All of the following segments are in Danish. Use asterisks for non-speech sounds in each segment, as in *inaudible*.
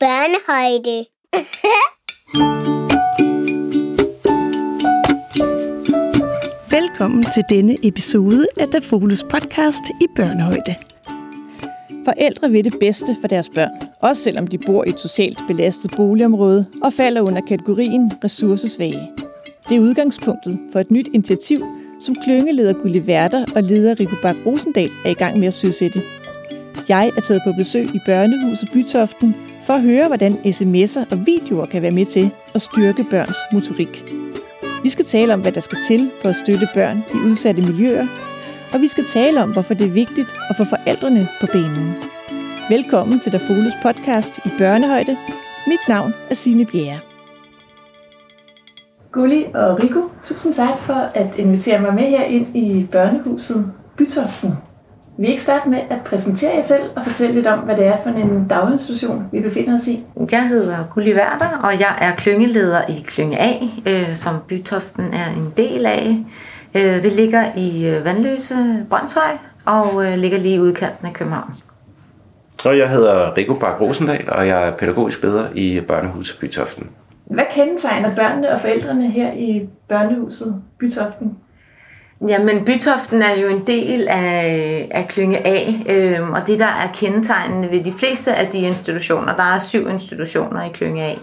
børnehøjde. *laughs* Velkommen til denne episode af Dafoles podcast i børnehøjde. Forældre vil det bedste for deres børn, også selvom de bor i et socialt belastet boligområde og falder under kategorien ressourcesvage. Det er udgangspunktet for et nyt initiativ, som klyngeleder Gulli Werter og leder Rico Bak Rosendal er i gang med at søsætte. Jeg er taget på besøg i børnehuset Bytoften for at høre, hvordan sms'er og videoer kan være med til at styrke børns motorik. Vi skal tale om, hvad der skal til for at støtte børn i udsatte miljøer, og vi skal tale om, hvorfor det er vigtigt at få forældrene på banen. Velkommen til Dafoles podcast i børnehøjde. Mit navn er Signe Bjerre. Gulli og Rico, tusind tak for at invitere mig med her ind i børnehuset Bytoften. Vi ikke starte med at præsentere jer selv og fortælle lidt om, hvad det er for en daginstitution, vi befinder os i. Jeg hedder Gulli Werter, og jeg er klyngeleder i Klynge A, øh, som Bytoften er en del af. Øh, det ligger i øh, Vandløse, Brøndshøj, og øh, ligger lige i udkanten af København. Og jeg hedder Rico Bak Rosendal, og jeg er pædagogisk leder i børnehuset Bytoften. Hvad kendetegner børnene og forældrene her i børnehuset Bytoften? Jamen, Bytoften er jo en del af, af Klynge A, øh, og det, der er kendetegnende ved de fleste af de institutioner, der er syv institutioner i Klynge A,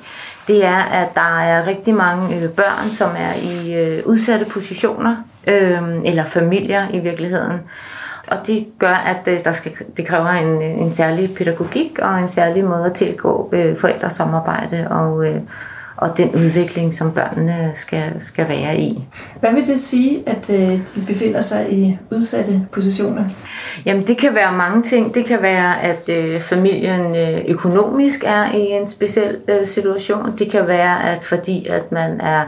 det er, at der er rigtig mange øh, børn, som er i øh, udsatte positioner, øh, eller familier i virkeligheden. Og det gør, at øh, der skal, det kræver en, øh, en særlig pædagogik og en særlig måde at tilgå øh, forældresamarbejde og øh, og den udvikling, som børnene skal, skal være i. Hvad vil det sige, at øh, de befinder sig i udsatte positioner? Jamen det kan være mange ting. Det kan være, at øh, familien øh, økonomisk er i en speciel øh, situation. Det kan være, at fordi at man er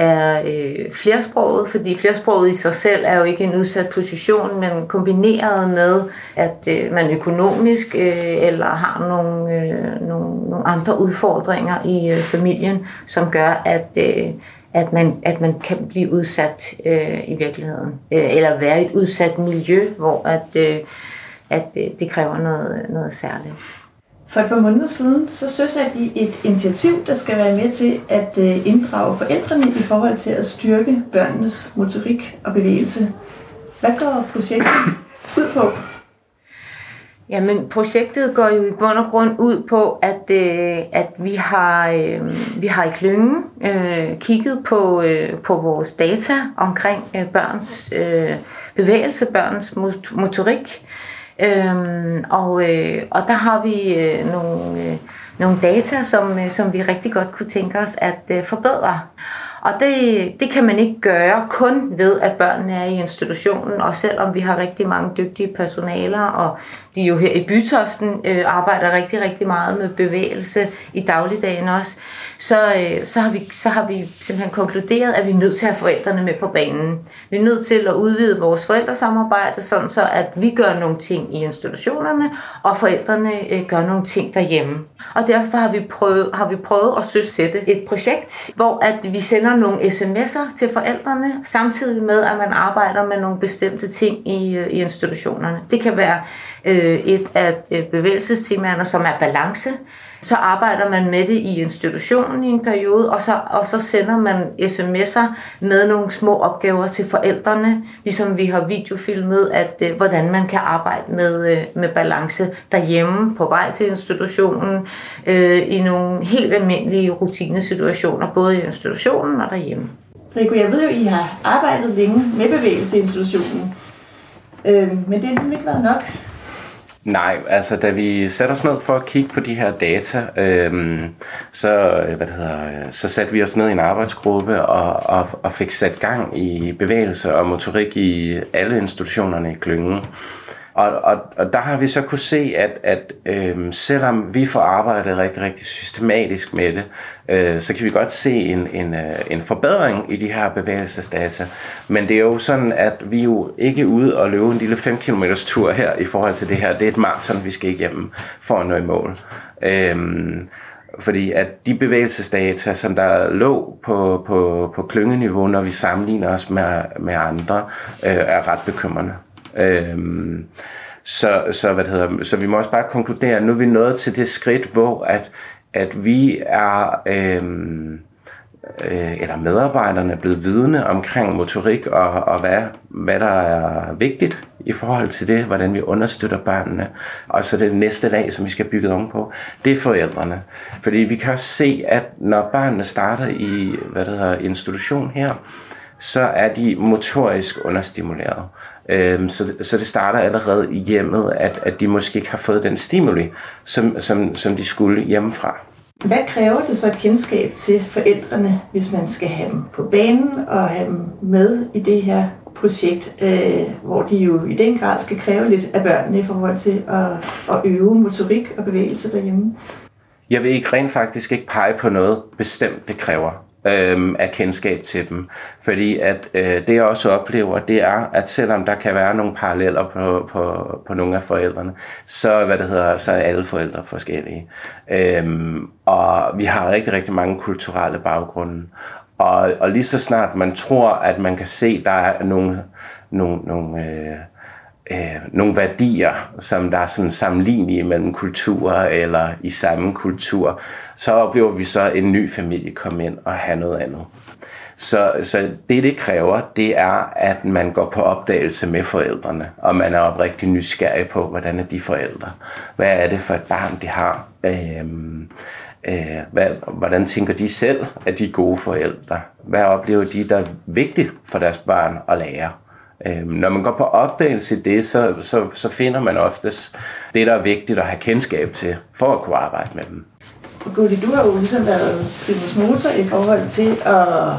er øh, flersproget, fordi flersproget i sig selv er jo ikke en udsat position, men kombineret med, at øh, man økonomisk øh, eller har nogle, øh, nogle, nogle andre udfordringer i øh, familien, som gør, at, øh, at, man, at man kan blive udsat øh, i virkeligheden, øh, eller være i et udsat miljø, hvor at, øh, at øh, det kræver noget, noget særligt. For et par måneder siden, så søsatte I et initiativ, der skal være med til at øh, inddrage forældrene i forhold til at styrke børnenes motorik og bevægelse. Hvad går projektet ud på? Jamen, projektet går jo i bund og grund ud på, at, øh, at vi, har, øh, vi har i klyngen øh, kigget på, øh, på vores data omkring øh, børns øh, bevægelse, børns motorik, Øhm, og, øh, og der har vi øh, nogle, øh, nogle data, som, øh, som vi rigtig godt kunne tænke os at øh, forbedre. Og det, det kan man ikke gøre kun ved, at børnene er i institutionen, og selvom vi har rigtig mange dygtige personaler, og de jo her i Bytoften øh, arbejder rigtig, rigtig meget med bevægelse i dagligdagen også, så, øh, så, har vi, så har vi simpelthen konkluderet, at vi er nødt til at have forældrene med på banen. Vi er nødt til at udvide vores forældresamarbejde, sådan så at vi gør nogle ting i institutionerne, og forældrene øh, gør nogle ting derhjemme. Og derfor har vi prøvet, har vi prøvet at søsætte et projekt, hvor at vi sender nogle sms'er til forældrene, samtidig med, at man arbejder med nogle bestemte ting i, øh, i institutionerne. Det kan være øh, Øh, et af øh, bevægelsestemaerne, som er balance. Så arbejder man med det i institutionen i en periode, og så, og så sender man sms'er med nogle små opgaver til forældrene, ligesom vi har videofilmet, at øh, hvordan man kan arbejde med, med balance derhjemme på vej til institutionen, øh, i nogle helt almindelige rutinesituationer, både i institutionen og derhjemme. Rico, jeg ved jo, I har arbejdet længe med bevægelse i institutionen, øh, men det har ligesom ikke været nok. Nej, altså da vi satte os ned for at kigge på de her data, øhm, så, øh, hvad det hedder, øh, så satte vi os ned i en arbejdsgruppe og, og, og fik sat gang i bevægelse og motorik i alle institutionerne i klyngen. Og, og, og der har vi så kunne se, at, at øh, selvom vi får arbejdet rigtig, rigtig systematisk med det, øh, så kan vi godt se en, en, øh, en forbedring i de her bevægelsesdata. Men det er jo sådan, at vi jo ikke ude og løbe en lille 5 km tur her i forhold til det her. Det er et maraton, vi skal igennem for at nå i mål. Øh, fordi at de bevægelsesdata, som der lå på, på, på klyngeniveau, når vi sammenligner os med, med andre, øh, er ret bekymrende. Øhm, Så, så, hvad det hedder, så vi må også bare konkludere, at nu er vi nået til det skridt, hvor at, at vi er... øhm, øh, eller medarbejderne er blevet vidne omkring motorik og, og hvad, hvad der er vigtigt i forhold til det, hvordan vi understøtter børnene. Og så det næste lag, som vi skal bygge om på, det er forældrene. Fordi vi kan også se, at når børnene starter i hvad det hedder, institution her, så er de motorisk understimuleret. Øhm, så, så det starter allerede i hjemmet, at, at de måske ikke har fået den stimuli, som, som, som de skulle hjemmefra. Hvad kræver det så kendskab til forældrene, hvis man skal have dem på banen og have dem med i det her projekt, øh, hvor de jo i den grad skal kræve lidt af børnene i forhold til at, at øve motorik og bevægelse derhjemme? Jeg vil ikke rent faktisk ikke pege på noget bestemt, det kræver øh, af kendskab til dem. Fordi at øh, det jeg også oplever, det er, at selvom der kan være nogle paralleller på, på, på nogle af forældrene, så, hvad det hedder, så er alle forældre forskellige. Øh, og vi har rigtig, rigtig mange kulturelle baggrunde. Og, og lige så snart man tror, at man kan se, der er nogle, nogle, nogle øh, øh, nogle værdier, som der er sådan sammenlignelige mellem kulturer eller i samme kultur, så oplever vi så en ny familie komme ind og have noget andet. Så, så det, det kræver, det er, at man går på opdagelse med forældrene, og man er oprigtig nysgerrig på, hvordan er de forældre? Hvad er det for et barn, de har? Øhm, øh, hvad, hvordan tænker de selv, at de er gode forældre? Hvad oplever de, der er vigtigt for deres barn at lære? Øhm, når man går på opdagelse i det, så, så, så finder man oftest det, der er vigtigt at have kendskab til, for at kunne arbejde med dem. Gulli, du har jo ligesom været primus motor i forhold til at,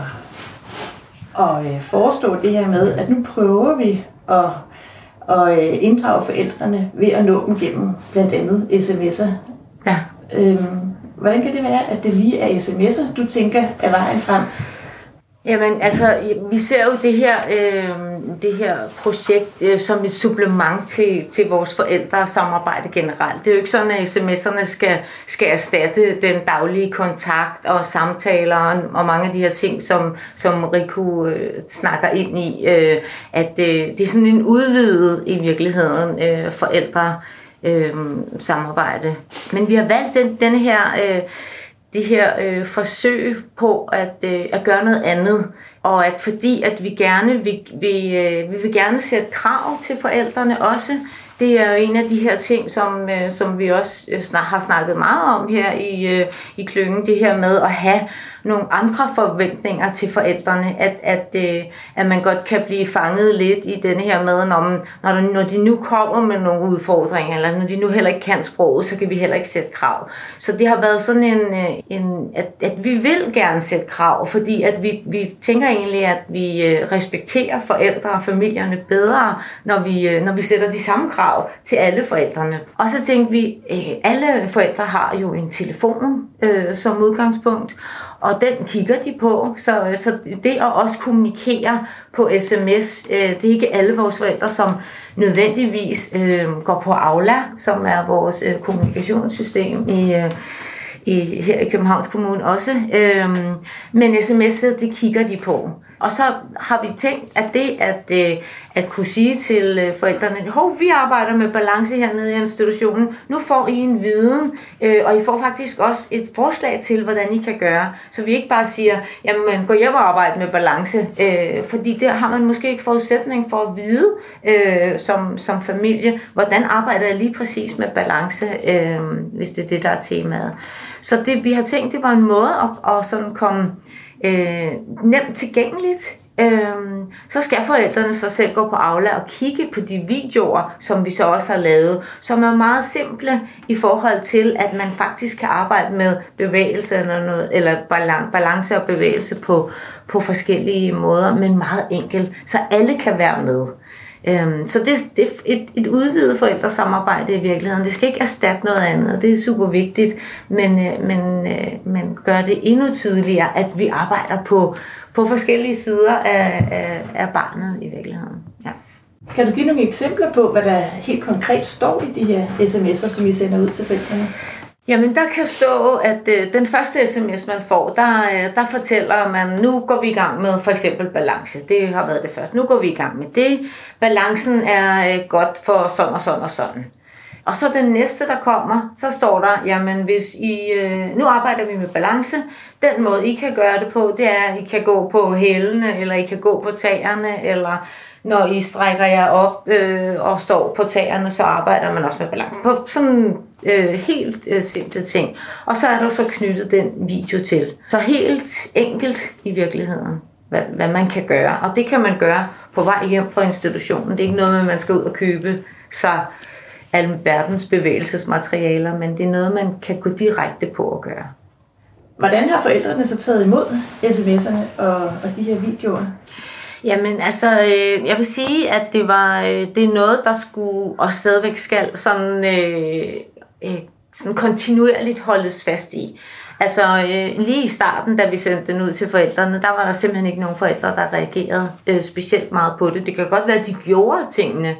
at øh, forestå det her med, at nu prøver vi at, at øh, inddrage forældrene ved at nå dem gennem blandt andet sms'er. Ja. Øhm, hvordan kan det være, at det lige er sms'er, du tænker er vejen frem? Jamen, altså, vi ser jo det her, øh, det her projekt øh, som et supplement til, til vores forældre samarbejde generelt. Det er jo ikke sådan, at sms'erne skal, skal erstatte den daglige kontakt og samtaler og mange af de her ting, som, som Riku øh, snakker ind i. Øh, at øh, det er sådan en udvidet i virkeligheden øh, forældre øh, samarbejde. Men vi har valgt den, denne her... Øh, det her øh, forsøg på at, øh, at gøre noget andet. Og at fordi at vi gerne vil, vi, øh, vi vil gerne sætte krav til forældrene også. Det er jo en af de her ting, som, øh, som vi også øh, snak, har snakket meget om her i, øh, i klyngen. Det her med at have nogle andre forventninger til forældrene, at, at, øh, at man godt kan blive fanget lidt i denne her med, når, når, når de nu kommer med nogle udfordringer, eller når de nu heller ikke kan sproget, så kan vi heller ikke sætte krav. Så det har været sådan en, øh, en at, at vi vil gerne sætte krav, fordi at vi, vi tænker egentlig, at vi øh, respekterer forældre og familierne bedre, når vi, øh, når vi sætter de samme krav til alle forældrene. Og så tænkte vi, alle forældre har jo en telefon øh, som udgangspunkt, og den kigger de på. Så, så det at også kommunikere på sms, øh, det er ikke alle vores forældre, som nødvendigvis øh, går på Aula, som er vores øh, kommunikationssystem i, øh, i, her i Københavns Kommune også. Øhm, men sms'et, det kigger de på. Og så har vi tænkt, at det at, øh, at kunne sige til øh, forældrene, hov, vi arbejder med balance hernede i institutionen, nu får I en viden, øh, og I får faktisk også et forslag til, hvordan I kan gøre. Så vi ikke bare siger, jamen gå hjem og arbejde med balance, fordi der har man måske ikke forudsætning for at vide som, som familie, hvordan arbejder jeg lige præcis med balance, hvis det er det, der er temaet. Så det vi har tænkt, det var en måde at, at sådan komme øh, nemt tilgængeligt. Øh, så skal forældrene så selv gå på Aula og kigge på de videoer, som vi så også har lavet, som er meget simple i forhold til, at man faktisk kan arbejde med bevægelse eller, noget, eller balance og bevægelse på, på forskellige måder, men meget enkelt, så alle kan være med. Øhm, så det, det er et, et udvidet forældresamarbejde i virkeligheden. Det skal ikke erstatte noget andet. Det er super vigtigt, men, øh, men, øh, men gør det endnu tydeligere, at vi arbejder på, på forskellige sider af, af, af barnet i virkeligheden. Ja. Kan du give nogle eksempler på, hvad der helt konkret står i de her sms'er, som vi sender ud til forældrene? Jamen, der kan stå, at øh, den første sms, man får, der, øh, der fortæller man, nu går vi i gang med for eksempel balance. Det har været det første. Nu går vi i gang med det. Balancen er øh, godt for sådan og sådan og sådan. Og så den næste, der kommer, så står der, jamen hvis I, øh, nu arbejder vi med balance, den måde I kan gøre det på, det er, at I kan gå på hælene, eller I kan gå på tagerne, eller når I strækker jer op øh, og står på tagerne, så arbejder man også med balance. På sådan øh, helt øh, simple ting. Og så er der så knyttet den video til. Så helt enkelt i virkeligheden, hvad, hvad man kan gøre. Og det kan man gøre på vej hjem fra institutionen. Det er ikke noget med, at man skal ud og købe sig alle verdens bevægelsesmaterialer, men det er noget, man kan gå direkte på at gøre. Hvordan har forældrene så taget imod sms'erne og, og de her videoer? Jamen altså, øh, jeg vil sige, at det var øh, det er noget, der skulle og stadigvæk skal sådan, øh, øh, sådan kontinuerligt holdes fast i. Altså øh, lige i starten, da vi sendte den ud til forældrene, der var der simpelthen ikke nogen forældre, der reagerede øh, specielt meget på det. Det kan godt være, at de gjorde tingene,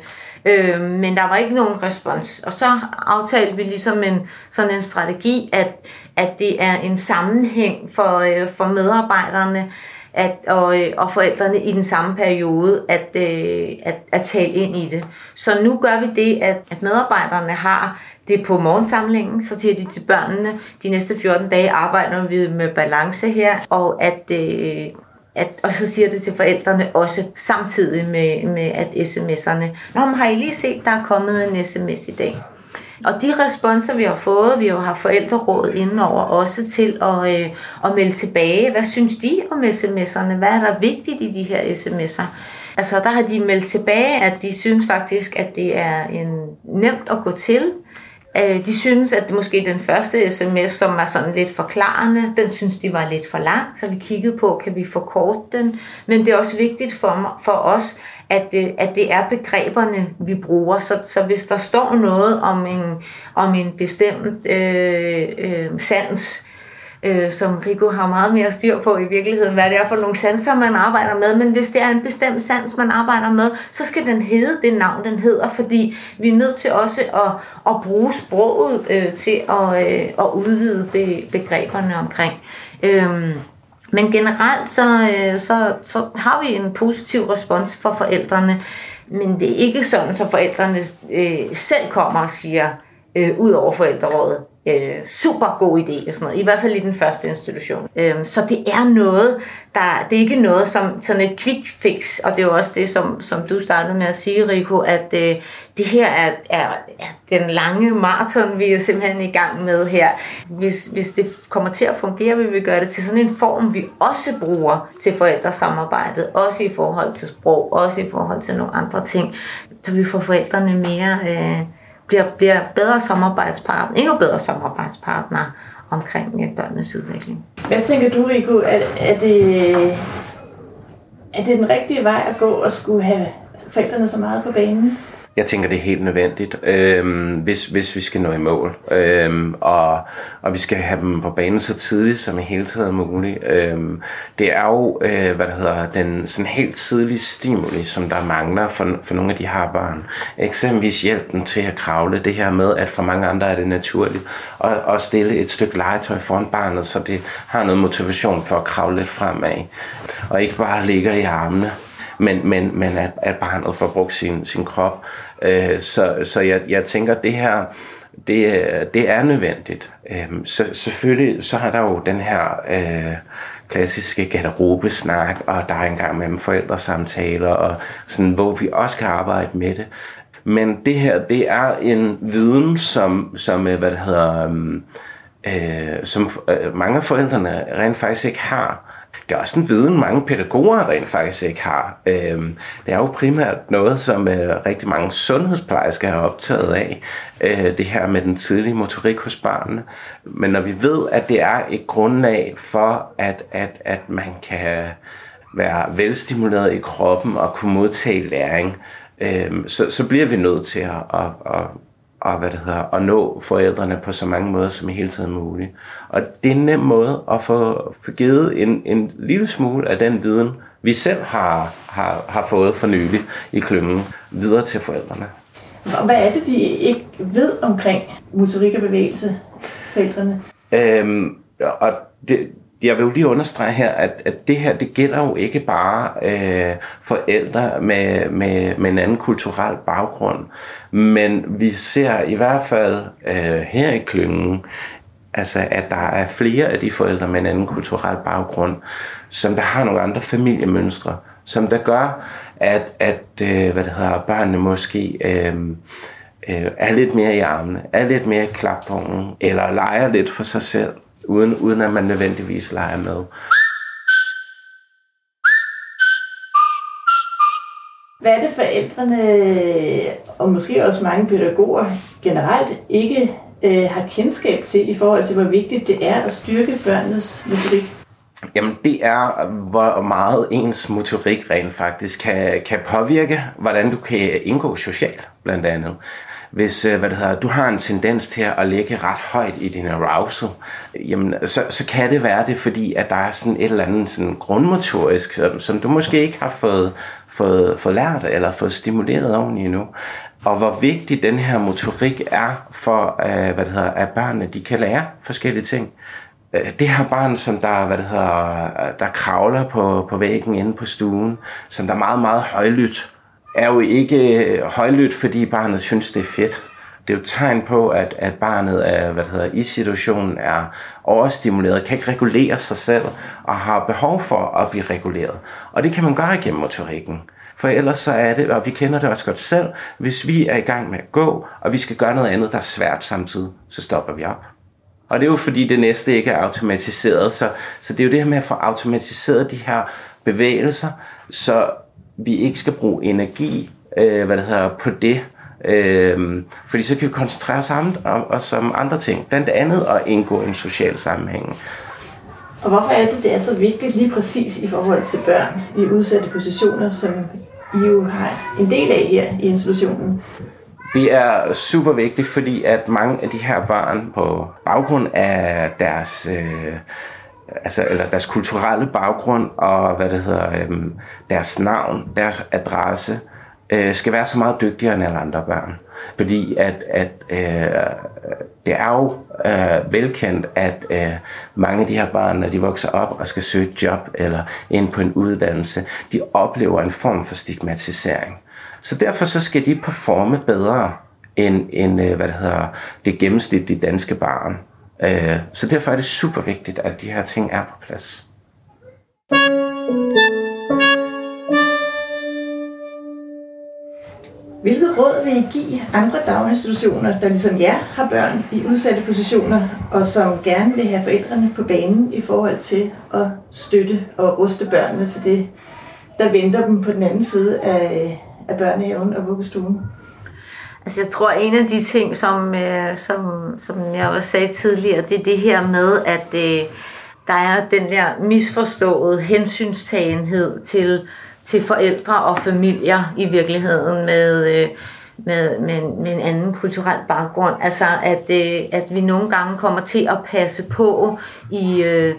øh, men der var ikke nogen respons. Og så aftalte vi ligesom en, sådan en strategi, at, at det er en sammenhæng for, øh, for medarbejderne, at, og, øh, og forældrene i den samme periode at, øh, at, at tale ind i det. Så nu gør vi det, at, at medarbejderne har det på morgensamlingen, så siger de til børnene, de næste 14 dage arbejder vi med balance her, og at, øh, at, og så siger det til forældrene også samtidig med, med at sms'erne. Nå, men har I lige set, der er kommet en sms i dag? Og de responser, vi har fået, vi har jo forældrerådet indenover også til at, øh, at melde tilbage. Hvad synes de om sms'erne? Hvad er der vigtigt i de her sms'er? Altså, der har de meldt tilbage, at de synes faktisk, at det er en nemt at gå til. Øh, de synes, at måske den første sms, som var sådan lidt forklarende, den synes de var lidt for lang, så vi kiggede på, kan vi forkorte den. Men det er også vigtigt for, for os, at det, at det er begreberne, vi bruger. Så, så hvis der står noget om en, om en bestemt øh, øh, sans, øh, som Rico har meget mere styr på i virkeligheden, hvad det er for nogle sanser, man arbejder med. Men hvis det er en bestemt sans, man arbejder med, så skal den hedde det navn, den hedder, fordi vi er nødt til også at, at bruge sproget øh, til at, øh, at udvide be, begreberne omkring. Øh, men generelt så, øh, så, så har vi en positiv respons for forældrene, men det er ikke sådan, så forældrene øh, selv kommer og siger, øh, ud over forældrerådet, øh, super god idé og sådan noget, i hvert fald i den første institution. Øh, så det er noget, der, det er ikke noget som sådan et quick fix, og det er jo også det, som, som du startede med at sige, Rico, at øh, det her er, er, er den lange maraton, vi er simpelthen i gang med her. Hvis, hvis det kommer til at fungere, vil vi gøre det til sådan en form, vi også bruger til forældresamarbejdet, også i forhold til sprog, også i forhold til nogle andre ting, så vi får forældrene mere... Øh, bliver, bliver bedre samarbejdspartner, endnu bedre samarbejdspartner omkring øh, børnenes udvikling. Hvad tænker du, Rico? Er, er, det, er det den rigtige vej at gå og skulle have forældrene så meget på banen? Jeg tænker, det er helt nødvendigt, øh, hvis, hvis vi skal nå i mål. Øh, og, og vi skal have dem på banen så tidligt som i hele taget muligt. Øh, det er jo, øh, hvad der hedder, den sådan helt tidlige stimuli, som der mangler for, for nogle af de her børn. Eksempelvis hjælpen til at kravle. Det her med, at for mange andre er det naturligt at, at stille et stykke legetøj foran barnet, så det har noget motivation for at kravle lidt fremad. Og ikke bare ligger i armene men, men, men at, at barnet får brugt sin, sin krop. Øh, så så jeg, jeg tænker, det her, det, det er nødvendigt. Øh, så, selvfølgelig så har der jo den her øh, klassiske garderobesnak, og der er engang mellem forældresamtaler, og sådan, hvor vi også kan arbejde med det. Men det her, det er en viden, som, som øh, hvad det hedder, øhm, øh, som øh, mange af forældrene rent faktisk ikke har. Det er også en viden, mange pædagoger rent faktisk ikke har. Øhm, det er jo primært noget, som øh, rigtig mange sundhedsplejersker har optaget af, øh, det her med den tidlige motorik hos barnet. Men når vi ved, at det er et grundlag for, at, at, at man kan være velstimuleret i kroppen og kunne modtage læring, øhm, så, så bliver vi nødt til at, at, at og hvad det hedder, at nå forældrene på så mange måder som hele tiden muligt. Og det er en nem måde at få, få givet en, en lille smule af den viden, vi selv har, har, har fået for nylig i klyngen, videre til forældrene. Og hvad er det, de ikke ved omkring motorik og bevægelse? forældrene? Øhm, og det, jeg vil jo lige understrege her, at, at det her, det gælder jo ikke bare øh, forældre med, med, med en anden kulturel baggrund, men vi ser i hvert fald øh, her i klyngen, altså at der er flere af de forældre med en anden kulturel baggrund, som der har nogle andre familiemønstre, som der gør, at, at øh, hvad det hedder, børnene måske øh, øh, er lidt mere i armene, er lidt mere i klapvognen, eller leger lidt for sig selv uden, uden at man nødvendigvis leger med. Hvad er det forældrene, og måske også mange pædagoger generelt, ikke øh, har kendskab til i forhold til, hvor vigtigt det er at styrke børnenes motorik? Jamen det er, hvor meget ens motorik rent faktisk kan, kan påvirke, hvordan du kan indgå socialt, blandt andet hvis øh, hvad det hedder, du har en tendens til at ligge ret højt i din arousal, jamen, så, så kan det være det, fordi at der er sådan et eller andet sådan grundmotorisk, som, som du måske ikke har fået, fået, fået lært eller fået stimuleret ordentligt endnu. Og hvor vigtig den her motorik er for, øh, hvad det hedder, at børnene de kan lære forskellige ting øh, det her barn, som der, hvad det hedder, der kravler på, på væggen inde på stuen, som der er meget, meget højlydt, er jo ikke øh, højlydt, fordi barnet synes, det er fedt. Det er jo et tegn på, at, at barnet er, hvad det hedder, i situationen er overstimuleret, kan ikke regulere sig selv og har behov for at blive reguleret. Og det kan man gøre igennem motorikken. For ellers så er det, og vi kender det også godt selv, hvis vi er i gang med at gå, og vi skal gøre noget andet, der er svært samtidig, så stopper vi op. Og det er jo fordi det næste ikke er automatiseret, så, så det er jo det her med at få automatiseret de her bevægelser, så vi ikke skal bruge energi øh, hvad det hedder, på det. Øh, fordi så kan vi koncentrere os om, os om andre ting, blandt andet at indgå i en social sammenhæng. Og hvorfor er det, det er så vigtigt lige præcis i forhold til børn i udsatte positioner, som I jo har en del af her i institutionen? Det er super vigtigt, fordi at mange af de her børn på baggrund af deres øh, altså, eller deres kulturelle baggrund og hvad det hedder, øhm, deres navn, deres adresse, øh, skal være så meget dygtigere end alle andre børn. Fordi at, at øh, det er jo øh, velkendt, at øh, mange af de her børn, når de vokser op og skal søge et job eller ind på en uddannelse, de oplever en form for stigmatisering. Så derfor så skal de performe bedre end, end øh, hvad det hedder, det gennemsnitlige danske barn. Øh, så derfor er det super vigtigt, at de her ting er på plads. Hvilket råd vil I give andre daginstitutioner, der ligesom jer har børn i udsatte positioner, og som gerne vil have forældrene på banen i forhold til at støtte og ruste børnene til det, der venter dem på den anden side af, af børnehaven og vuggestuen? Altså jeg tror, en af de ting, som, øh, som, som jeg også sagde tidligere, det er det her med, at øh, der er den der misforståede hensynstagenhed til, til forældre og familier i virkeligheden med, øh, med, med, med en anden kulturel baggrund. Altså at, øh, at vi nogle gange kommer til at passe på i... Øh,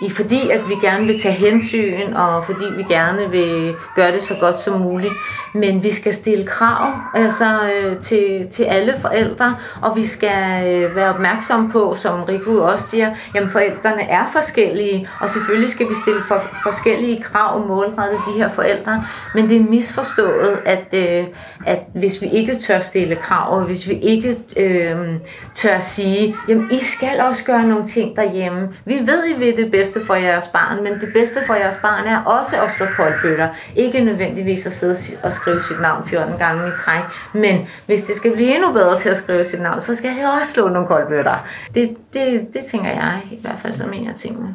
i fordi at vi gerne vil tage hensyn, og fordi vi gerne vil gøre det så godt som muligt. Men vi skal stille krav altså, øh, til, til alle forældre, og vi skal øh, være opmærksom på, som Riku også siger, jamen forældrene er forskellige, og selvfølgelig skal vi stille for, forskellige krav målrettet de her forældre, men det er misforstået, at, øh, at hvis vi ikke tør stille krav, og hvis vi ikke øh, tør sige, jamen I skal også gøre nogle ting derhjemme. Vi ved, I ved det bedste bedste for jeres barn, men det bedste for jeres barn er også at slå koldbøtter. Ikke nødvendigvis at sidde og skrive sit navn 14 gange i træk, men hvis det skal blive endnu bedre til at skrive sit navn, så skal det også slå nogle koldbøtter. Det, det, det tænker jeg i hvert fald som en af tingene.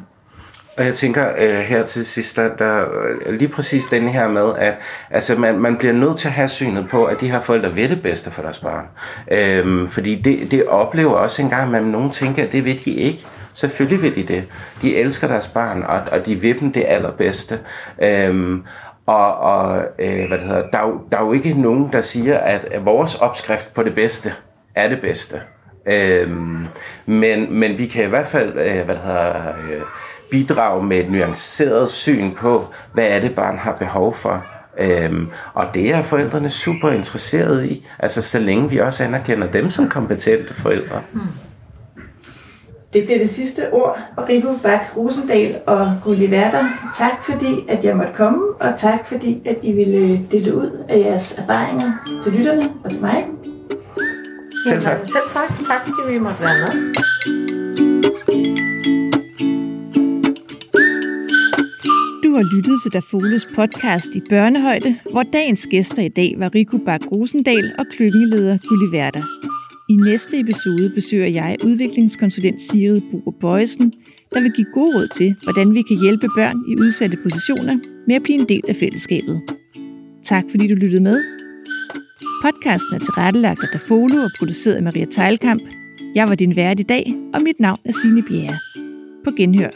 Og jeg tænker øh, her til sidst, der, der lige præcis den her med, at altså, man, man bliver nødt til at have synet på, at de her forældre ved det bedste for deres barn. Øhm, fordi det, det oplever også engang, at nogen tænker, at det ved de ikke. Selvfølgelig vil de det. De elsker deres barn, og, og de vil dem det allerbedste. Øhm, og, og øh, hvad det hedder, der, er jo, der er jo ikke nogen, der siger, at vores opskrift på det bedste er det bedste. Øhm, men, men vi kan i hvert fald øh, hvad det hedder, øh, bidrage med et nuanceret syn på, hvad er det, barn har behov for. Øhm, og det er forældrene super interesserede i, altså så længe vi også anerkender dem som kompetente forældre. Mm. Det bliver det sidste ord. Rico Bak Rosendal og Gulliverter, tak fordi, at jeg måtte komme, og tak fordi, at I ville dele ud af jeres erfaringer til lytterne og til mig. Selv tak. Selv tak. Tak fordi vi måtte være med. Du har lyttet til Dafoles podcast i børnehøjde, hvor dagens gæster i dag var Rico Bak Rosendal og klykkenleder Gulliverter. I næste episode besøger jeg udviklingskonsulent Sigrid Bure Bøjsen, der vil give gode råd til, hvordan vi kan hjælpe børn i udsatte positioner med at blive en del af fællesskabet. Tak fordi du lyttede med. Podcasten er tilrettelagt af Dafolo og produceret af Maria Teilkamp. Jeg var din vært i dag, og mit navn er Signe Bjerre. På genhør.